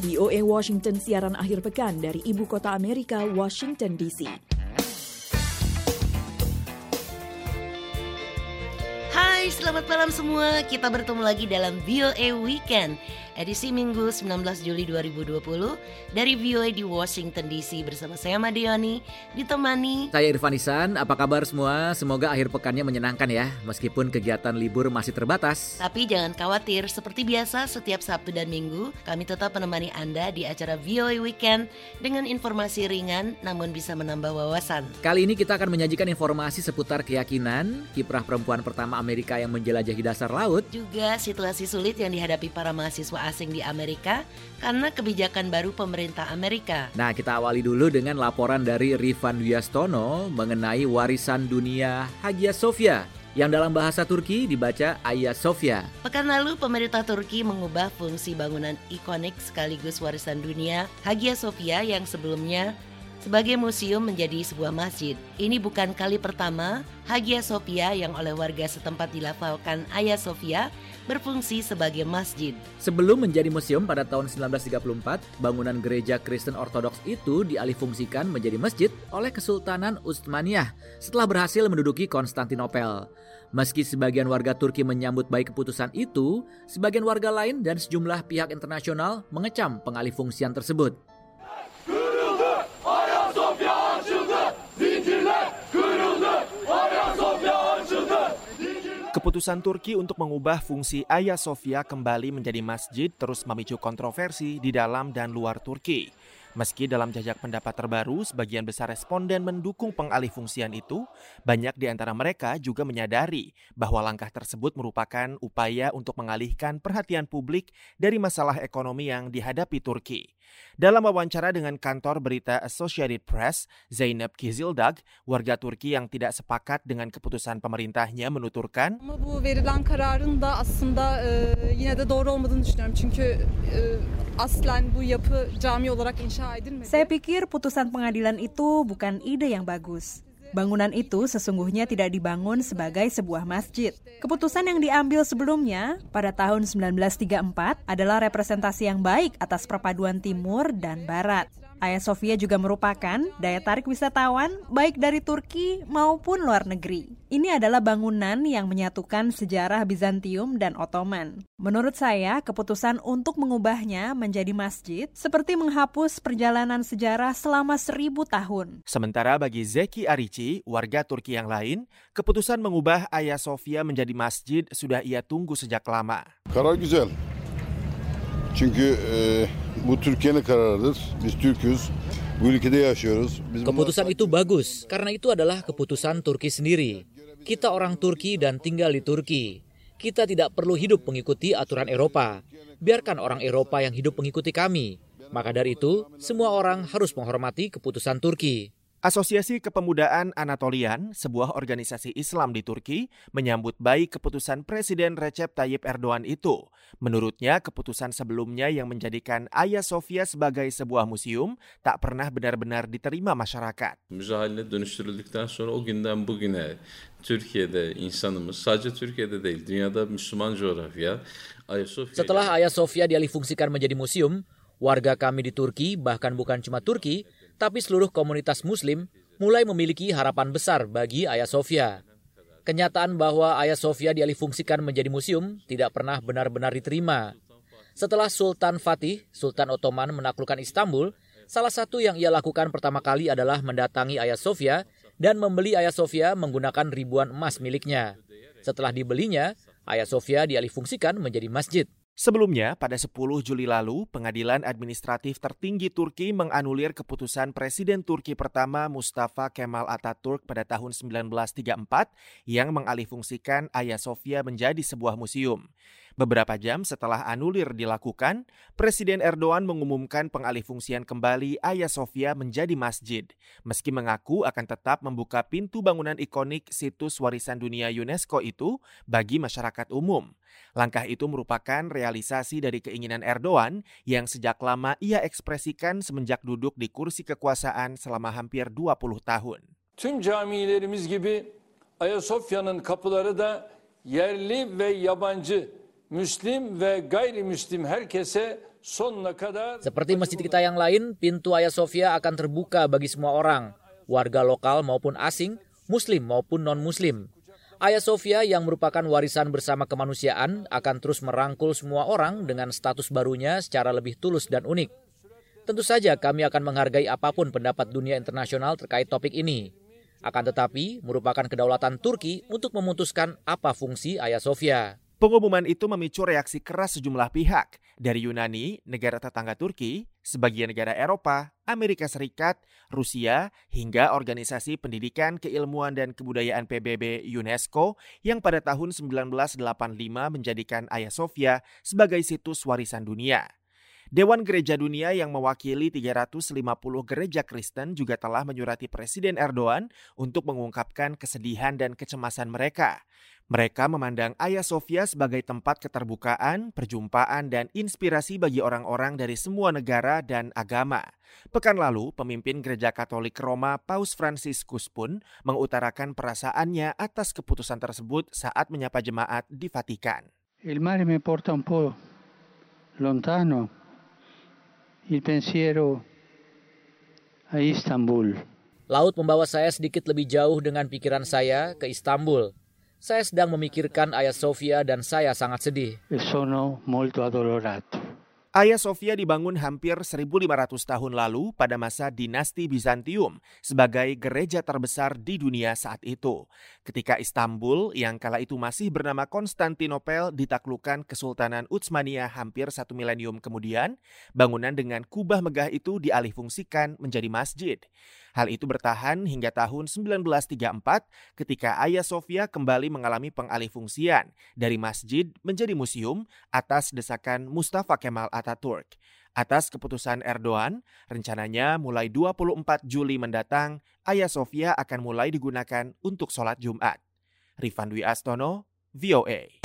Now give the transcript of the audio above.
VOA Washington siaran akhir pekan dari ibu kota Amerika, Washington DC. Hai, selamat malam semua. Kita bertemu lagi dalam VOA Weekend edisi Minggu 19 Juli 2020 dari VOA di Washington DC bersama saya Madioni ditemani Saya Irfan Isan, apa kabar semua? Semoga akhir pekannya menyenangkan ya, meskipun kegiatan libur masih terbatas. Tapi jangan khawatir, seperti biasa setiap Sabtu dan Minggu kami tetap menemani Anda di acara VOA Weekend dengan informasi ringan namun bisa menambah wawasan. Kali ini kita akan menyajikan informasi seputar keyakinan, kiprah perempuan pertama Amerika yang menjelajahi dasar laut, Juga situasi sulit yang dihadapi para mahasiswa asing di Amerika karena kebijakan baru pemerintah Amerika. Nah, kita awali dulu dengan laporan dari Rifan Wiastono mengenai warisan dunia Hagia Sophia yang dalam bahasa Turki dibaca Hagia Sophia. Pekan lalu pemerintah Turki mengubah fungsi bangunan ikonik sekaligus warisan dunia Hagia Sophia yang sebelumnya sebagai museum menjadi sebuah masjid. Ini bukan kali pertama Hagia Sophia yang oleh warga setempat dilafalkan Hagia Sophia berfungsi sebagai masjid. Sebelum menjadi museum pada tahun 1934, bangunan gereja Kristen Ortodoks itu dialihfungsikan menjadi masjid oleh Kesultanan Utsmaniyah setelah berhasil menduduki Konstantinopel. Meski sebagian warga Turki menyambut baik keputusan itu, sebagian warga lain dan sejumlah pihak internasional mengecam pengalihfungsian tersebut. Keputusan Turki untuk mengubah fungsi Sophia kembali menjadi masjid terus memicu kontroversi di dalam dan luar Turki. Meski dalam jajak pendapat terbaru, sebagian besar responden mendukung pengalihfungsian itu, banyak di antara mereka juga menyadari bahwa langkah tersebut merupakan upaya untuk mengalihkan perhatian publik dari masalah ekonomi yang dihadapi Turki. Dalam wawancara dengan kantor berita Associated Press, Zeynep Kizildag, warga Turki yang tidak sepakat dengan keputusan pemerintahnya menuturkan, bu verilen kararın da aslında e, yine de doğru olmadığını düşünüyorum. Çünkü e, aslen bu yapı cami olarak inşa edilmedi. Saya pikir putusan pengadilan itu bukan ide yang bagus. Bangunan itu sesungguhnya tidak dibangun sebagai sebuah masjid. Keputusan yang diambil sebelumnya pada tahun 1934 adalah representasi yang baik atas perpaduan timur dan barat. Hagia Sophia juga merupakan daya tarik wisatawan baik dari Turki maupun luar negeri. Ini adalah bangunan yang menyatukan sejarah Bizantium dan Ottoman. Menurut saya, keputusan untuk mengubahnya menjadi masjid seperti menghapus perjalanan sejarah selama seribu tahun. Sementara bagi Zeki Arici, warga Turki yang lain, keputusan mengubah Hagia Sophia menjadi masjid sudah ia tunggu sejak lama. Karar güzel. Çünkü e, bu Türkiye'nin kararıdır. Biz Türk'üz. Bu ülkede yaşıyoruz. Biz Keputusan itu bagus, karena itu adalah keputusan Turki sendiri. Kita orang Turki dan tinggal di Turki. Kita tidak perlu hidup mengikuti aturan Eropa. Biarkan orang Eropa yang hidup mengikuti kami. Maka dari itu, semua orang harus menghormati keputusan Turki. Asosiasi Kepemudaan Anatolian, sebuah organisasi Islam di Turki, menyambut baik keputusan Presiden Recep Tayyip Erdogan itu. Menurutnya, keputusan sebelumnya yang menjadikan Hagia Sophia sebagai sebuah museum tak pernah benar-benar diterima masyarakat. müze dönüştürüldükten sonra o günden bugüne Türkiye'de insanımız sadece Türkiye'de değil dünyada Müslüman coğrafya Ayasofya Setelah Hagia Sophia dialihfungsikan menjadi museum, warga kami di Turki, bahkan bukan cuma Turki, tapi seluruh komunitas Muslim mulai memiliki harapan besar bagi Hagia Sophia. Kenyataan bahwa Hagia Sophia dialihfungsikan menjadi museum tidak pernah benar-benar diterima. Setelah Sultan Fatih, Sultan Ottoman menaklukkan Istanbul, salah satu yang ia lakukan pertama kali adalah mendatangi Hagia Sophia dan membeli Hagia Sophia menggunakan ribuan emas miliknya. Setelah dibelinya, Hagia Sophia dialihfungsikan menjadi masjid. Sebelumnya, pada 10 Juli lalu, Pengadilan Administratif Tertinggi Turki menganulir keputusan Presiden Turki pertama Mustafa Kemal Atatürk pada tahun 1934 yang mengalihfungsikan Sophia menjadi sebuah museum. Beberapa jam setelah anulir dilakukan, Presiden Erdogan mengumumkan pengalihfungsian kembali Hagia Sophia menjadi masjid, meski mengaku akan tetap membuka pintu bangunan ikonik situs warisan dunia UNESCO itu bagi masyarakat umum. Langkah itu merupakan realisasi dari keinginan Erdogan yang sejak lama ia ekspresikan semenjak duduk di kursi kekuasaan selama hampir 20 tahun. Tüm camilerimiz gibi Ayasofya'nın kapıları da yerli ve yabancı Müslim ve gayrimüslim herkese sonuna kadar Seperti masjid kita yang lain, pintu Hagia Sophia akan terbuka bagi semua orang, warga lokal maupun asing, muslim maupun non-muslim. Hagia Sophia yang merupakan warisan bersama kemanusiaan akan terus merangkul semua orang dengan status barunya secara lebih tulus dan unik. Tentu saja kami akan menghargai apa pun pendapat dunia internasional terkait topik ini. Akan tetapi, merupakan kedaulatan Turki untuk memutuskan apa fungsi Ayasofya. Pengumuman itu memicu reaksi keras sejumlah pihak, dari Yunani, negara tetangga Turki, sebagian negara Eropa, Amerika Serikat, Rusia, hingga Organisasi Pendidikan, Keilmuan, dan Kebudayaan PBB UNESCO yang pada tahun 1985 menjadikan Ayasofya sebagai situs warisan dunia. Dewan Gereja Dunia yang mewakili 350 gereja Kristen juga telah menyurati Presiden Erdogan untuk mengungkapkan kesedihan dan kecemasan mereka. Mereka memandang Hagia Sophia sebagai tempat keterbukaan, perjumpaan, dan inspirasi bagi orang-orang dari semua negara dan agama. Pekan lalu, pemimpin Gereja Katolik Roma Paus Franciscus pun mengutarakan perasaannya atas keputusan tersebut saat menyapa jemaat di Vatikan. Il mare mi porta un po' lontano il pensiero a Istanbul. Laut membawa saya sedikit lebih jauh dengan pikiran saya ke Istanbul. Saya sedang memikirkan Ayah Sofia dan saya sangat sedih. Sono molto addolorato. Hagia Sophia dibangun hampir 1500 tahun lalu pada masa dinasti Bizantium sebagai gereja terbesar di dunia saat itu. Ketika Istanbul yang kala itu masih bernama Konstantinopel ditaklukkan Kesultanan Utsmania hampir satu milenium kemudian, bangunan dengan kubah megah itu dialihfungsikan menjadi masjid. Hal itu bertahan hingga tahun 1934 ketika Hagia Sophia kembali mengalami pengalihfungsian dari masjid menjadi museum atas desakan Mustafa Kemal Ataturk. Atas keputusan Erdogan, rencananya mulai 24 Juli mendatang, Hagia Sophia akan mulai digunakan untuk sholat Jumat. Rifan Dwi Astono, VOA.